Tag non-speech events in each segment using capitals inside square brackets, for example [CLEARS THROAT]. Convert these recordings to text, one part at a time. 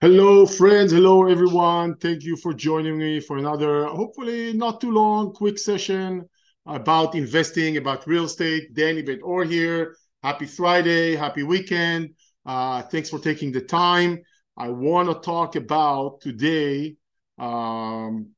Hello, friends. Hello, everyone. Thank you for joining me for another, hopefully not too long, quick session about investing, about real estate. Danny Bet-Or here. Happy Friday. Happy weekend. Uh, thanks for taking the time. I want to talk about today um,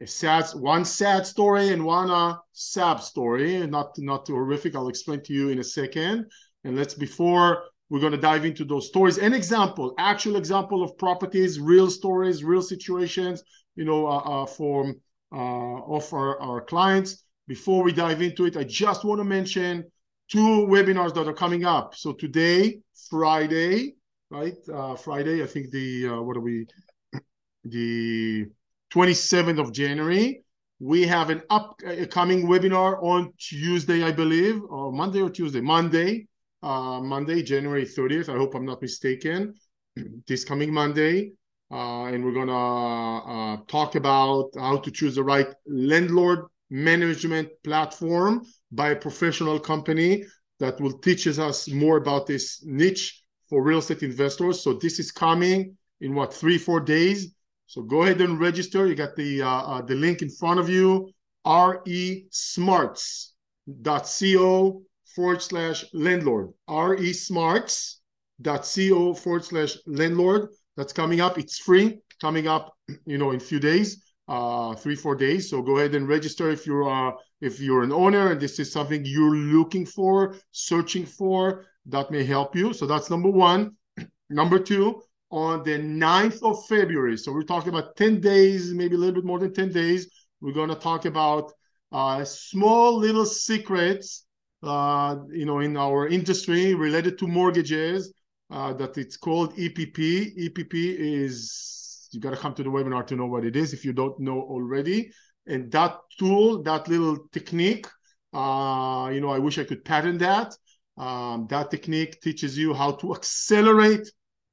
a sad, one sad story and one uh, sad story. Not not too horrific. I'll explain to you in a second. And let's before we're going to dive into those stories and example, actual example of properties, real stories, real situations, you know, uh, uh, for uh, of our, our clients. Before we dive into it, I just want to mention two webinars that are coming up. So today, Friday, right? Uh, Friday, I think the uh, what are we? [CLEARS THROAT] The 27th of January. We have an upcoming webinar on Tuesday, I believe, or Monday or Tuesday. Monday, uh, Monday, January 30th. I hope I'm not mistaken. [CLEARS THROAT] this coming Monday. Uh, and we're to uh, talk about how to choose the right landlord management platform by a professional company that will teach us more about this niche for real estate investors. So this is coming in what three four days. So go ahead and register. You got the uh, uh, the link in front of you. resmarts.co forward slash landlord. resmarts.co forward slash landlord. That's coming up. It's free, coming up, you know, in a few days, uh, three, four days. So go ahead and register if you're uh, if you're an owner and this is something you're looking for, searching for, that may help you. So that's number one. [CLEARS THROAT] number two, on the 9th of February. So we're talking about 10 days, maybe a little bit more than 10 days. We're going to talk about uh, small little secrets uh, you know, in our industry related to mortgages uh, that it's called EPP. EPP is, you got to come to the webinar to know what it is if you don't know already. And that tool, that little technique, uh, you know, I wish I could patent that. Um, that technique teaches you how to accelerate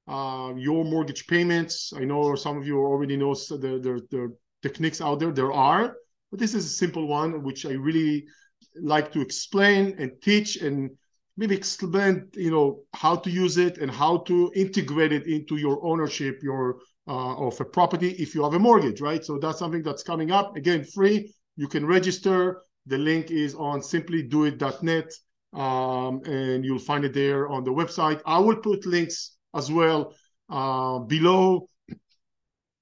uh, your mortgage payments. I know some of you already know the, the, the techniques out there. There are, but this is a simple one, which I really like to explain and teach and maybe explain you know how to use it and how to integrate it into your ownership your uh, of a property if you have a mortgage right? So that's something that's coming up. Again free. You can register. The link is on simplydoit.net um, and you'll find it there on the website. I will put links as well uh, below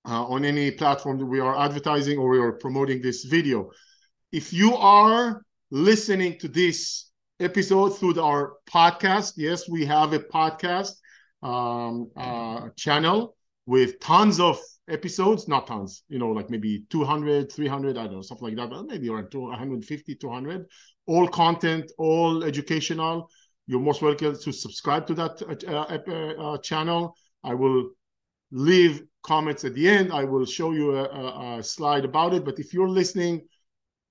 uh, on any platform that we are advertising or we are promoting this video. If you are listening to this episode through our podcast. Yes, we have a podcast um, uh, channel with tons of episodes, not tons, you know, like maybe 200, 300, I don't know, stuff like that, but maybe around 150, 200. All content, all educational. You're most welcome to subscribe to that uh, uh, uh, channel. I will leave comments at the end. I will show you a, a, a slide about it. But if you're listening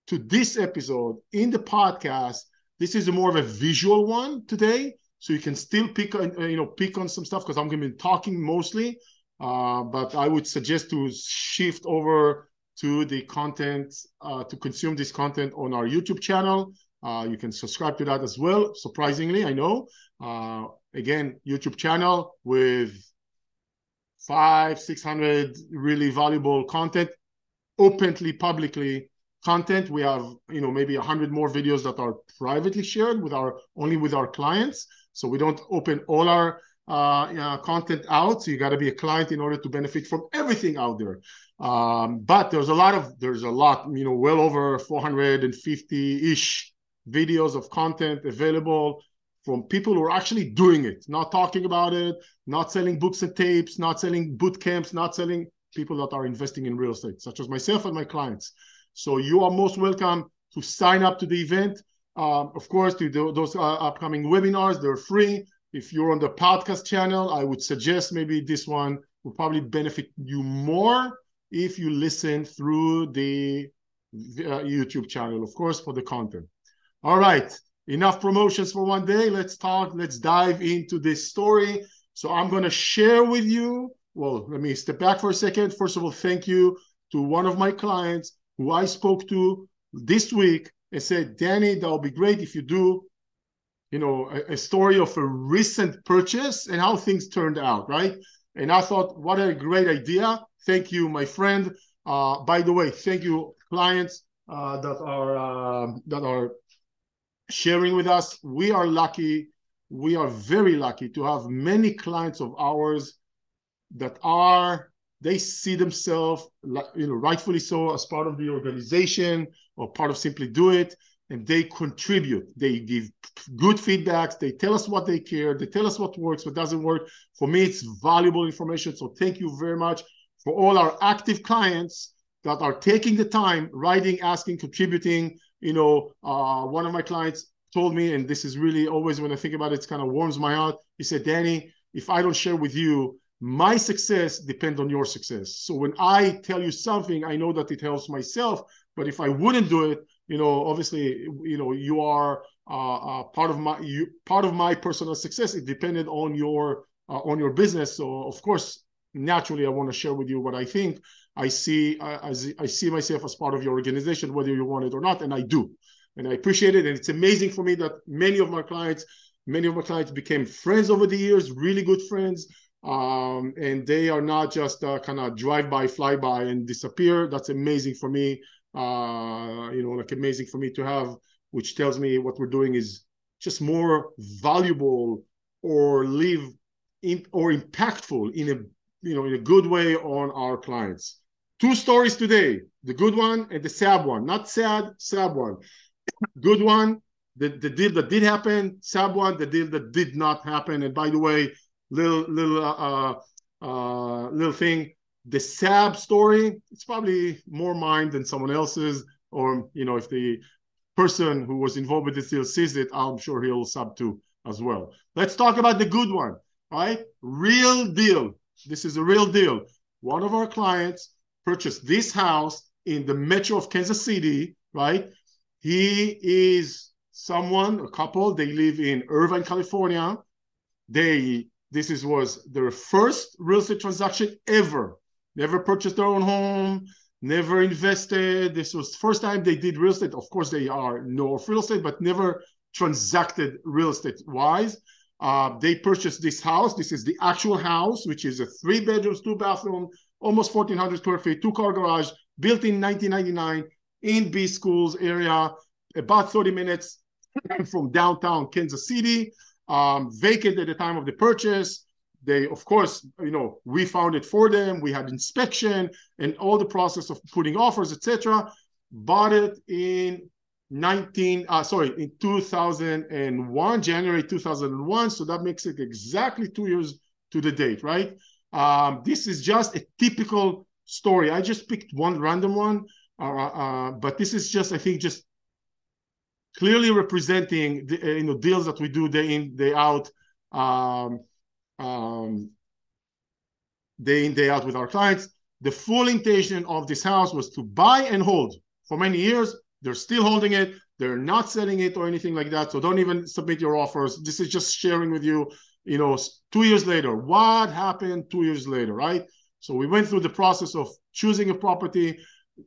to this episode in the podcast. This is a more of a visual one today, so you can still pick on uh, you know pick on some stuff because I'm going to be talking mostly. Uh, but I would suggest to shift over to the content uh, to consume this content on our YouTube channel. Uh, you can subscribe to that as well. Surprisingly, I know. Uh, again, YouTube channel with five, six hundred really valuable content, openly, publicly content. We have, you know, maybe a hundred more videos that are privately shared with our only with our clients. So we don't open all our uh, content out. So you got to be a client in order to benefit from everything out there. Um, but there's a lot of there's a lot, you know, well over 450 ish videos of content available from people who are actually doing it, not talking about it, not selling books and tapes, not selling boot camps, not selling people that are investing in real estate, such as myself and my clients. So you are most welcome to sign up to the event. Um, of course, to those uh, upcoming webinars, they're free. If you're on the podcast channel, I would suggest maybe this one will probably benefit you more if you listen through the uh, YouTube channel, of course, for the content. All right, enough promotions for one day. Let's talk, let's dive into this story. So I'm going to share with you. Well, let me step back for a second. First of all, thank you to one of my clients who I spoke to this week and said, Danny, that would be great if you do, you know, a, a, story of a recent purchase and how things turned out, right? And I thought, what a great idea. Thank you, my friend. Uh, by the way, thank you, clients uh, that are uh, that are sharing with us. We are lucky. We are very lucky to have many clients of ours that are they see themselves, you know, rightfully so, as part of the organization or part of Simply Do It, and they contribute. They give good feedbacks. They tell us what they care. They tell us what works, what doesn't work. For me, it's valuable information. So thank you very much for all our active clients that are taking the time, writing, asking, contributing. You know, uh, one of my clients told me, and this is really always when I think about it, it kind of warms my heart. He said, Danny, if I don't share with you, my success depends on your success. So when I tell you something, I know that it helps myself. But if I wouldn't do it, you know, obviously, you know, you are uh, uh, part of my you part of my personal success. It depended on your uh, on your business. So of course, naturally, I want to share with you what I think. I see I, I see myself as part of your organization, whether you want it or not, and I do, and I appreciate it. And it's amazing for me that many of my clients, many of my clients became friends over the years, really good friends um, and they are not just uh, kind of drive by, fly by, and disappear. That's amazing for me. Uh, you know, like amazing for me to have, which tells me what we're doing is just more valuable or live in, or impactful in a you know in a good way on our clients. Two stories today: the good one and the sad one. Not sad, sad one. good one, the, the deal that did happen. Sad one, the deal that did not happen. And by the way, little little uh, uh, little thing. The Sab story, it's probably more mine than someone else's, or you know, if the person who was involved with this deal sees it, I'm sure he'll sub to as well. Let's talk about the good one, right? Real deal. This is a real deal. One of our clients purchased this house in the metro of Kansas City, right? He is someone, a couple, they live in Irvine, California. They this is, was their first real estate transaction ever. Never purchased their own home, never invested. This was first time they did real estate. Of course, they are no real estate, but never transacted real estate wise. Uh, they purchased this house. This is the actual house, which is a three bedrooms, two bathroom, almost 1,400 square feet, two car garage, built in 1999 in B schools area, about 30 minutes from downtown Kansas City um, vacant at the time of the purchase. They, of course, you know, we found it for them. We had inspection and all the process of putting offers, etc. Bought it in 19, uh, sorry, in 2001, January 2001. So that makes it exactly two years to the date, right? Um, this is just a typical story. I just picked one random one, uh, uh, but this is just, I think, just clearly representing the uh, you know deals that we do day in day out um, um, day in day out with our clients. The full intention of this house was to buy and hold. For many years they're still holding it. They're not selling it or anything like that. So don't even submit your offers. This is just sharing with you you know two years later. What happened two years later right? So we went through the process of choosing a property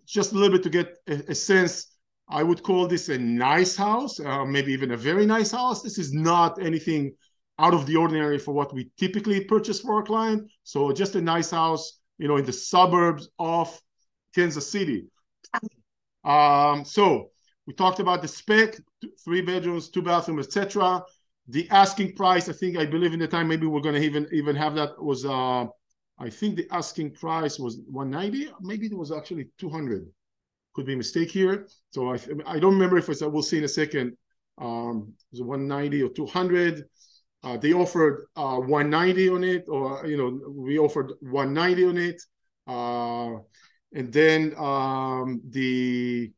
just a little bit to get a, a sense I would call this a nice house, uh, maybe even a very nice house. This is not anything out of the ordinary for what we typically purchase for our client. So just a nice house, you know, in the suburbs of Kansas City. Um, so we talked about the spec, three bedrooms, two bathrooms, etc. The asking price, I think, I believe in the time, maybe we're going to even even have that was, uh, I think the asking price was 190. Maybe it was actually 200 could be a mistake here. So I, I don't remember if it's, we'll see in a second, um, it was 190 or 200. Uh, they offered uh, 190 on it, or, you know, we offered 190 on it. Uh, and then um, the,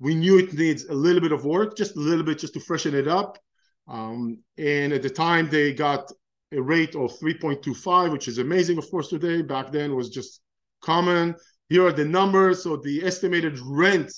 we knew it needs a little bit of work, just a little bit, just to freshen it up. Um, and at the time they got a rate of 3.25, which is amazing, of course, today. Back then was just common. Here are the numbers. So the estimated rent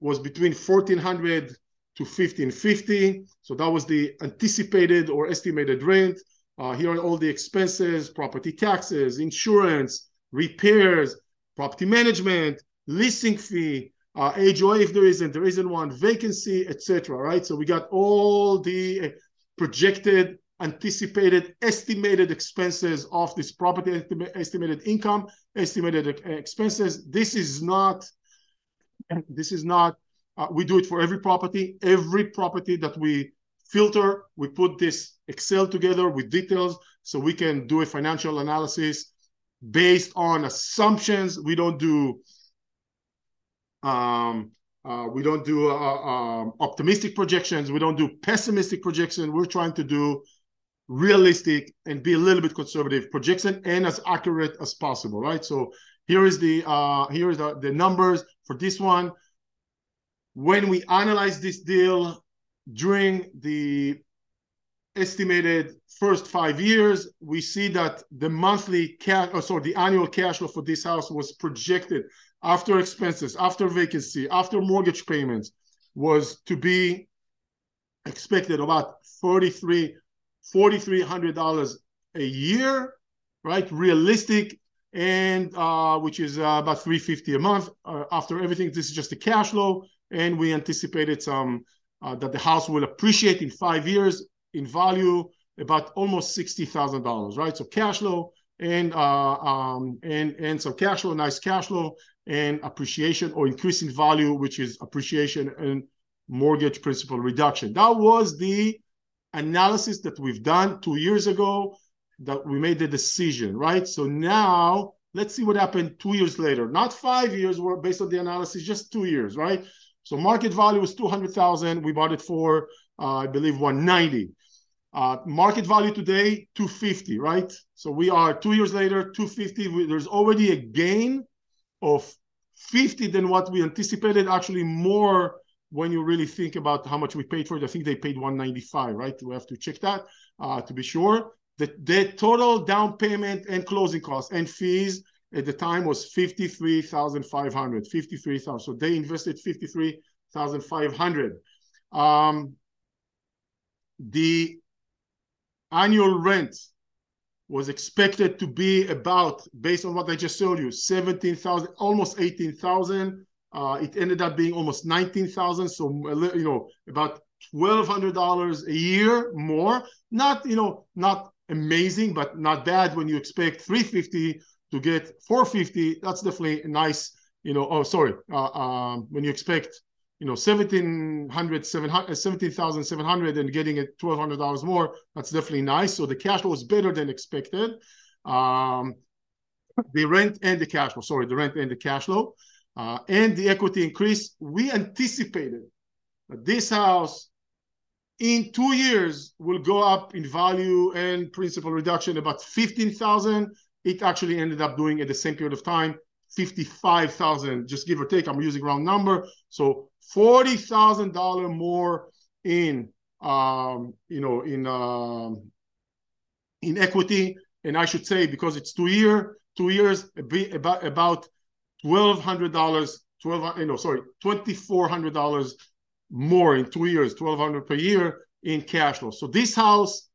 was between 1400 to 1550. So that was the anticipated or estimated rent. Uh, here are all the expenses, property taxes, insurance, repairs, property management, leasing fee, uh, HOA if there isn't, there isn't one, vacancy, etc. Right. So we got all the projected anticipated estimated expenses of this property, estimated income, estimated expenses. This is not, this is not, uh, we do it for every property. Every property that we filter, we put this Excel together with details so we can do a financial analysis based on assumptions. We don't do um, uh, we don't do uh, um, optimistic projections. We don't do pessimistic projections. We're trying to do realistic and be a little bit conservative projection and as accurate as possible, right? So here is the uh, here is the, the numbers for this one. When we analyze this deal during the estimated first five years, we see that the monthly cash, or sorry, the annual cash flow for this house was projected after expenses, after vacancy, after mortgage payments, was to be expected about 43 $4,300 a year, right? Realistic, and uh, which is uh, about 350 a month. Uh, after everything, this is just the cash flow, and we anticipated some uh, that the house will appreciate in five years in value about almost sixty thousand dollars, right? So cash flow and uh, um, and and some cash flow, nice cash flow, and appreciation or increase in value, which is appreciation and mortgage principal reduction. That was the analysis that we've done two years ago that we made the decision, right? So now let's see what happened two years later. Not five years, were based on the analysis, just two years, right? So market value was 200,000. We bought it for, uh, I believe, 190. Uh, market value today, 250, right? So we are two years later, 250. There's already a gain of 50 than what we anticipated, actually more when you really think about how much we paid for it, I think they paid 195, right? We have to check that uh, to be sure. The, the total down payment and closing costs and fees at the time was 53,500, 53,000. So they invested 53,500. Um, the annual rent was expected to be about, based on what I just told you, 17,000, almost 18,000. Uh, it ended up being almost 19,000. So, you know, about $1,200 a year more. Not, you know, not amazing, but not bad when you expect 350 to get 450. That's definitely a nice, you know, oh, sorry. Uh, um, when you expect, you know, 1700, 17,700 and getting it $1,200 more, that's definitely nice. So the cash flow is better than expected. Um, the rent and the cash flow, sorry, the rent and the cash flow uh, and the equity increase, we anticipated that this house in two years will go up in value and principal reduction about 15,000. It actually ended up doing at the same period of time 55,000, just give or take. I'm using round number. So $40,000 more in, um, you know, in, um, in equity. And I should say, because it's two year, two years, about, about twelve hundred dollars, twelve you know, sorry, twenty four hundred dollars more in two years, twelve hundred per year in cash flow. So this house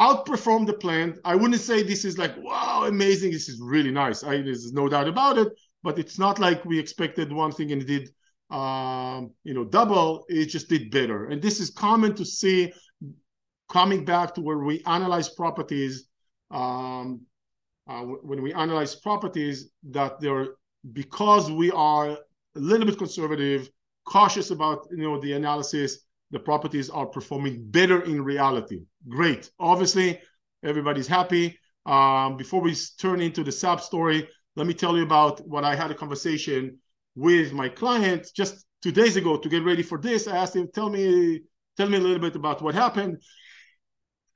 outperformed the plan. I wouldn't say this is like wow, amazing. This is really nice. I, there's no doubt about it. But it's not like we expected one thing and it did, um, you know, double. It just did better. And this is common to see coming back to where we analyze properties um, uh, when we analyze properties that they're because we are a little bit conservative, cautious about you know the analysis, the properties are performing better in reality. Great. Obviously, everybody's happy. Um, before we turn into the sub story, let me tell you about what I had a conversation with my client just two days ago to get ready for this. I asked him, tell me, tell me a little bit about what happened.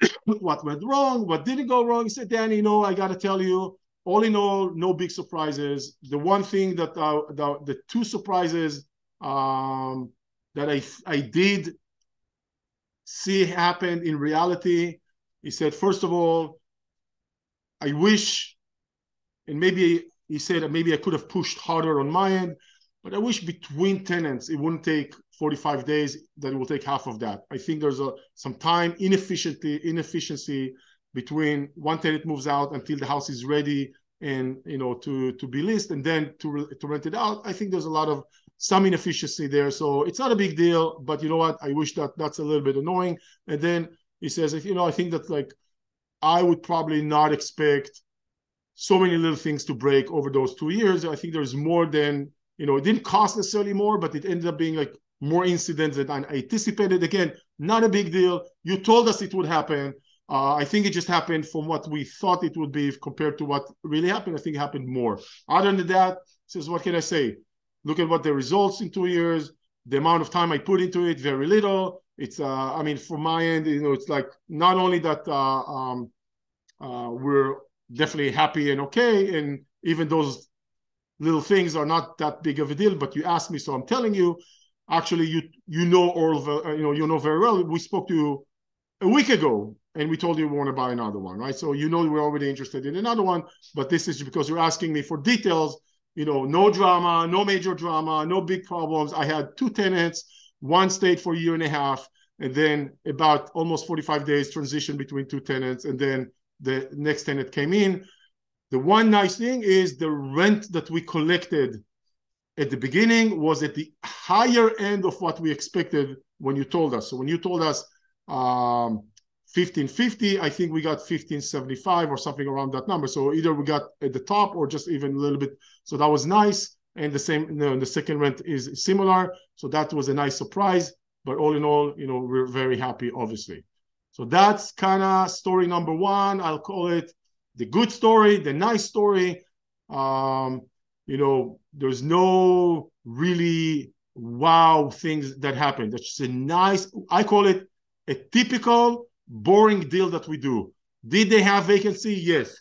[COUGHS] what went wrong, what didn't go wrong. He said, Danny, you know, I got to tell you, all in all, no big surprises. The one thing that uh, the, the two surprises um, that I, I did see happen in reality, he said, first of all, I wish, and maybe he said maybe I could have pushed harder on my end, but I wish between tenants it wouldn't take 45 days, that will take half of that. I think there's a some time inefficiency inefficiency between one tenant moves out until the house is ready and you know to to be leased and then to to rent it out. I think there's a lot of some inefficiency there. So it's not a big deal, but you know what? I wish that that's a little bit annoying. And then he says, if you know, I think that like I would probably not expect so many little things to break over those two years. I think there's more than you know. It didn't cost necessarily more, but it ended up being like more incidents than anticipated. Again, not a big deal. You told us it would happen. Uh, I think it just happened from what we thought it would be compared to what really happened. I think it happened more. Other than that, says what can I say? Look at what the results in two years. The amount of time I put into it, very little. It's uh, I mean, from my end, you know, it's like not only that uh, um, uh, we're definitely happy and okay, and even those little things are not that big of a deal. But you asked me, so I'm telling you. Actually, you you know all of uh, you know you know very well. We spoke to you a week ago and we told you we want to buy another one, right? So you know we're already interested in another one, but this is because you're asking me for details. You know, no drama, no major drama, no big problems. I had two tenants, one stayed for a year and a half, and then about almost 45 days transition between two tenants, and then the next tenant came in. The one nice thing is the rent that we collected at the beginning was at the higher end of what we expected when you told us. So when you told us um, 1550 i think we got 1575 or something around that number. So either we got at the top or just even a little bit. So that was nice. And the same the second rent is similar. So that was a nice surprise. But all in all you know we're very happy obviously. So that's kind of story number one. I'll call it the good story the nice story. Um you know there's no really wow things that happen. that's just a nice i call it a typical boring deal that we do. Did they have vacancy? Yes.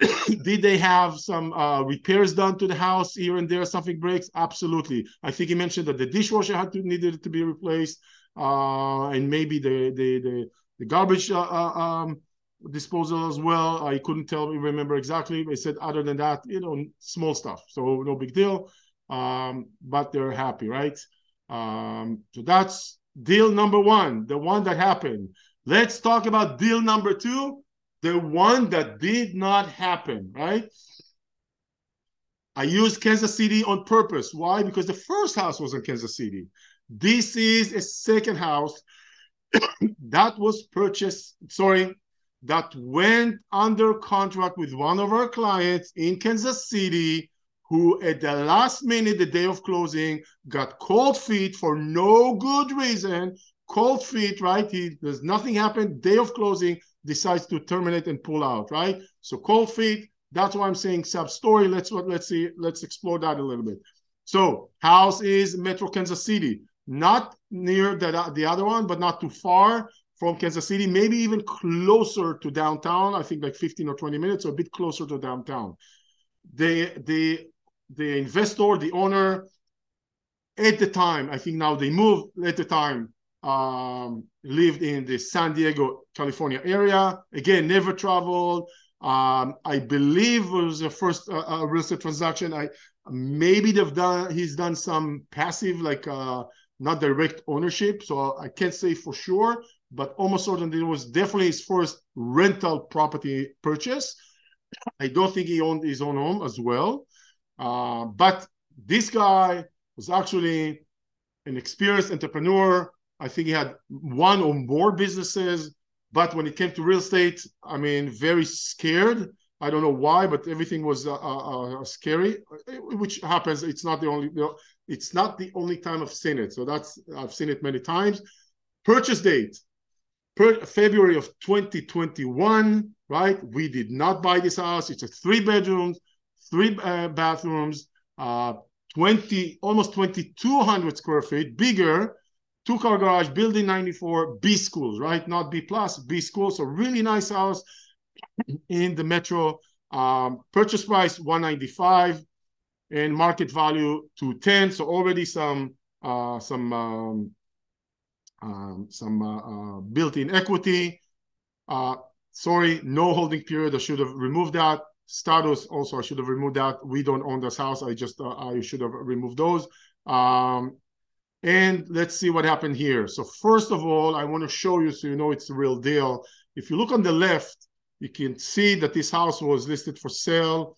[COUGHS] Did they have some uh, repairs done to the house here and there? Something breaks? Absolutely. I think he mentioned that the dishwasher had to needed to be replaced, uh, and maybe the the the, the garbage uh, uh um, disposal as well. I couldn't tell remember exactly. They said other than that, you know, small stuff. So no big deal. Um, but they're happy, right? Um, so that's deal number one, the one that happened. Let's talk about deal number two, the one that did not happen, right? I used Kansas City on purpose. Why? Because the first house was in Kansas City. This is a second house [COUGHS] that was purchased, sorry, that went under contract with one of our clients in Kansas City who at the last minute, the day of closing, got cold feet for no good reason cold feet, right? He there's nothing happened. Day of closing, decides to terminate and pull out, right? So cold feet. That's why I'm saying sub story. Let's let's see. Let's explore that a little bit. So house is Metro Kansas City, not near the the other one, but not too far from Kansas City. Maybe even closer to downtown. I think like 15 or 20 minutes, or a bit closer to downtown. The the the investor, the owner, at the time, I think now they moved. At the time, um, lived in the San Diego, California area. Again, never traveled. Um, I believe was the first uh, uh, real estate transaction. I maybe they've done. He's done some passive, like uh, not direct ownership. So I can't say for sure, but almost certain it was definitely his first rental property purchase. I don't think he owned his own home as well. Uh, but this guy was actually an experienced entrepreneur I think he had one or more businesses, but when it came to real estate, I mean, very scared. I don't know why, but everything was uh, uh, uh scary, which happens. It's not the only. It's not the only time I've seen it. So that's I've seen it many times. Purchase date, per February of 2021. Right, we did not buy this house. It's a three bedrooms, three uh, bathrooms, uh, 20 almost 2,200 square feet, bigger two car garage, building 94, B schools, right? Not B plus, B schools. So really nice house in the metro. Um, purchase price 195 and market value 210. So already some uh, some um, um, some uh, uh, built-in equity. Uh, sorry, no holding period. I should have removed that. Status also I should have removed that. We don't own this house. I just I should have removed those. Um, and let's see what happened here. So first of all, I want to show you so you know it's the real deal. If you look on the left, you can see that this house was listed for sale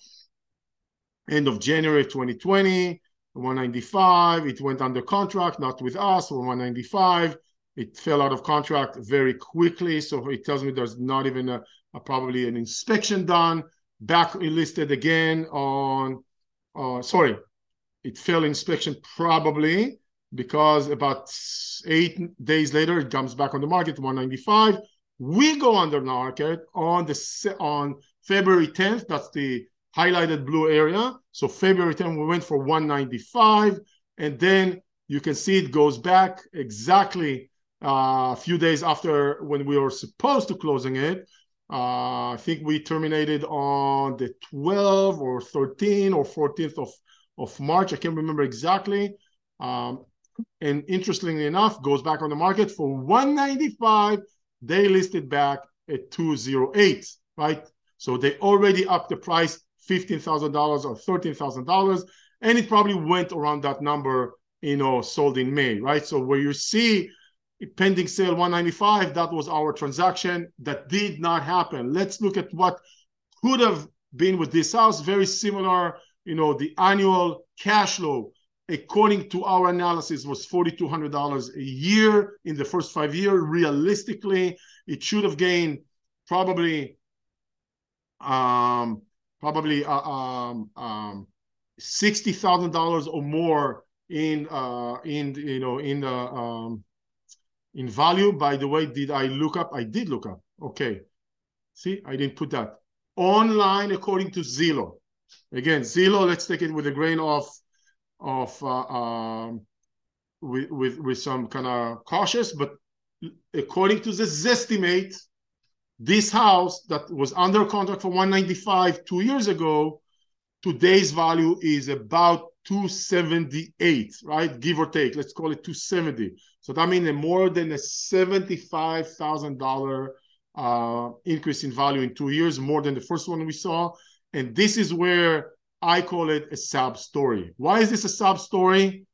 end of January 2020, 195. It went under contract, not with us, for 195. It fell out of contract very quickly. So it tells me there's not even a, a probably an inspection done. Back listed again on, uh, sorry, it failed inspection probably because about eight days later it comes back on the market 195 we go under market on the on february 10th that's the highlighted blue area so february 10th we went for 195 and then you can see it goes back exactly a few days after when we were supposed to closing it uh, i think we terminated on the 12 or 13 or 14th of of march i can't remember exactly um, and interestingly enough, goes back on the market for 195. They listed back at 208, right? So they already upped the price $15,000 or $13,000, and it probably went around that number, you know, sold in May, right? So where you see pending sale 195, that was our transaction. That did not happen. Let's look at what could have been with this house. Very similar, you know, the annual cash flow according to our analysis, was $4,200 a year in the first five years. Realistically, it should have gained probably um, probably uh, um, um, sixty thousand dollars or more in uh, in you know in the um, in value. By the way, did I look up? I did look up. Okay, see, I didn't put that online according to Zillow. Again, Zillow. Let's take it with a grain of of uh, um, with, with with some kind of cautious, but according to the Zestimate, this house that was under contract for 195 two years ago, today's value is about 278, right? Give or take. Let's call it 270. So that means more than a $75,000 uh, increase in value in two years, more than the first one we saw. And this is where I call it a sub story. Why is this a sub story?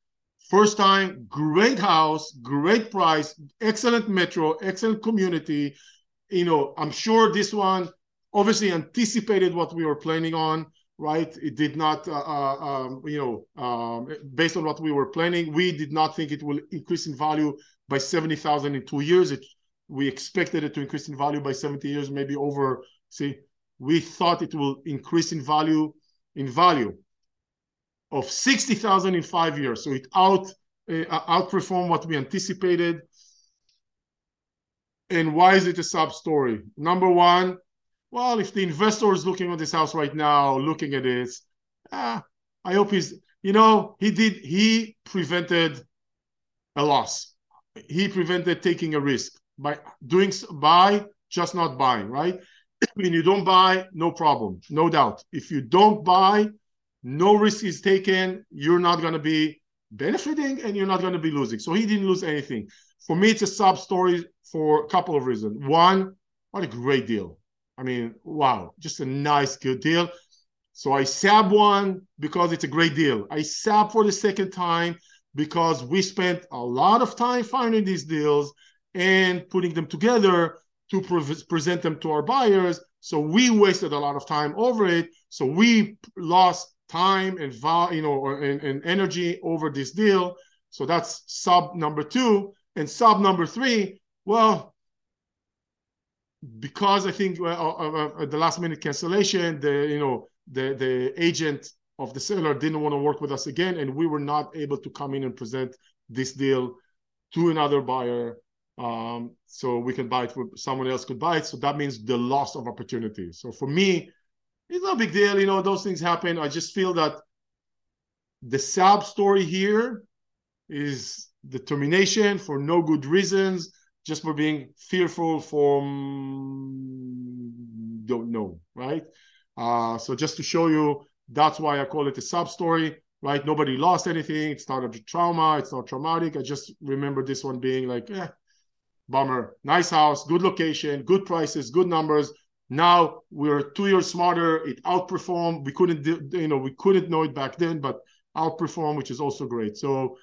First time, great house, great price, excellent metro, excellent community. You know, I'm sure this one obviously anticipated what we were planning on, right? It did not, uh, uh, um, you know, um, based on what we were planning, we did not think it will increase in value by 70,000 in two years. It, we expected it to increase in value by 70 years, maybe over, see, we thought it will increase in value in value of 60,000 in five years. So it out uh, outperformed what we anticipated. And why is it a sub story? Number one, well, if the investor is looking at this house right now, looking at this, ah, I hope he's, you know, he did, he prevented a loss. He prevented taking a risk by doing, by just not buying, right? [CLEARS THROAT] when you don't buy, no problem, no doubt. If you don't buy, no risk is taken. You're not going to be benefiting and you're not going to be losing. So he didn't lose anything. For me, it's a sub story for a couple of reasons. One, what a great deal. I mean, wow, just a nice, good deal. So I sab one because it's a great deal. I sab for the second time because we spent a lot of time finding these deals and putting them together to pre- present them to our buyers. So we wasted a lot of time over it. So we lost time and you know and, and energy over this deal. So that's sub number two. And sub number three, well, because I think uh, the last minute cancellation, the you know the the agent of the seller didn't want to work with us again, and we were not able to come in and present this deal to another buyer um, so we can buy it someone else could buy it. So that means the loss of opportunity. So for me, it's no big deal. You know, those things happen. I just feel that the sub story here is the termination for no good reasons, just for being fearful from don't know, right? Uh, so just to show you, that's why I call it a sub story, right? Nobody lost anything. It's not a trauma. It's not traumatic. I just remember this one being like, eh, bummer. Nice house, good location, good prices, good numbers. Now we're two years smarter. It outperformed. We couldn't, you know, we couldn't know it back then, but outperform, which is also great. So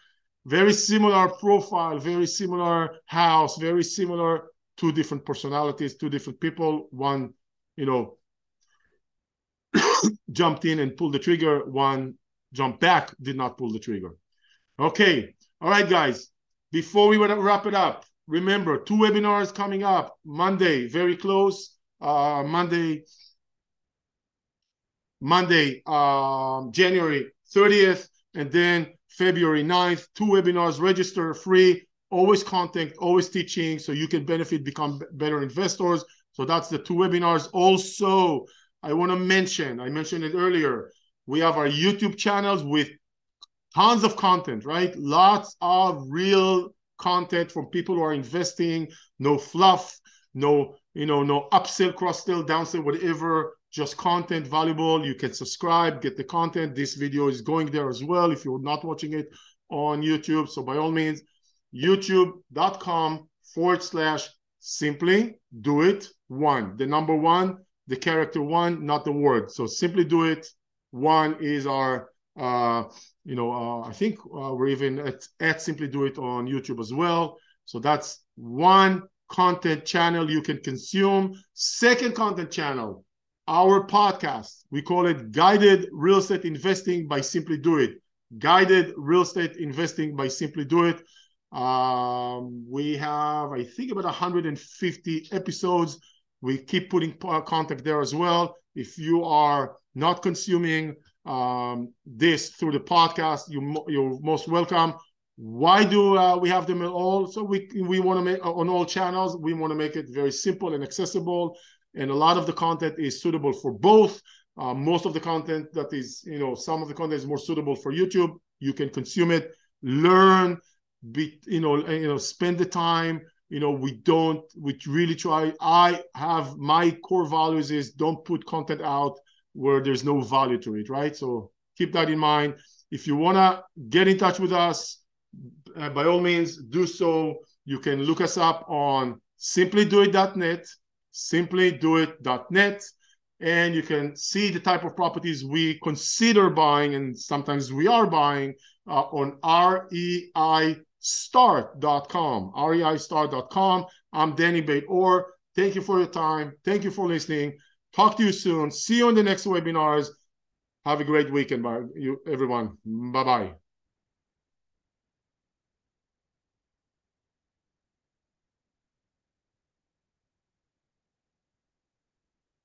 very similar profile, very similar house, very similar. Two different personalities, two different people. One, you know, [COUGHS] jumped in and pulled the trigger. One jumped back, did not pull the trigger. Okay. All right, guys. Before we wrap it up, remember, two webinars coming up Monday, very close. Uh, Monday, Monday, um, January 30th, and then February 9th. Two webinars, register free, always content, always teaching, so you can benefit, become better investors. So that's the two webinars. Also, I want to mention, I mentioned it earlier, we have our YouTube channels with tons of content, right? Lots of real content from people who are investing, no fluff, no, you know, no upsell, cross-sell, downsell, whatever, just content valuable. You can subscribe, get the content. This video is going there as well if you're not watching it on YouTube. So by all means, youtube.com forward slash simply do it one. The number one, the character one, not the word. So simply do it. One is our uh, you know, uh, I think uh, we're even at, at Simply Do It on YouTube as well. So that's one content channel you can consume. Second content channel, our podcast. We call it Guided Real Estate Investing by Simply Do It. Guided Real Estate Investing by Simply Do It. Um, we have, I think, about 150 episodes. We keep putting content there as well. If you are not consuming um, this through the podcast, you, you're most welcome. Why do uh, we have them all? So we we want to make on all channels. We want to make it very simple and accessible, and a lot of the content is suitable for both. Uh, most of the content that is, you know, some of the content is more suitable for YouTube. You can consume it, learn, be, you know, you know, spend the time. You know, we don't, we really try. I have my core values is don't put content out where there's no value to it, right? So keep that in mind. If you want to get in touch with us, uh, by all means, do so. You can look us up on simplydoit.net, simplydoit.net, and you can see the type of properties we consider buying, and sometimes we are buying uh, on reistart.com, reistart.com. I'm Danny Bet-Or. Thank you for your time. Thank you for listening. Talk to you soon. See you on the next webinars. Have a great weekend, everyone. Bye bye.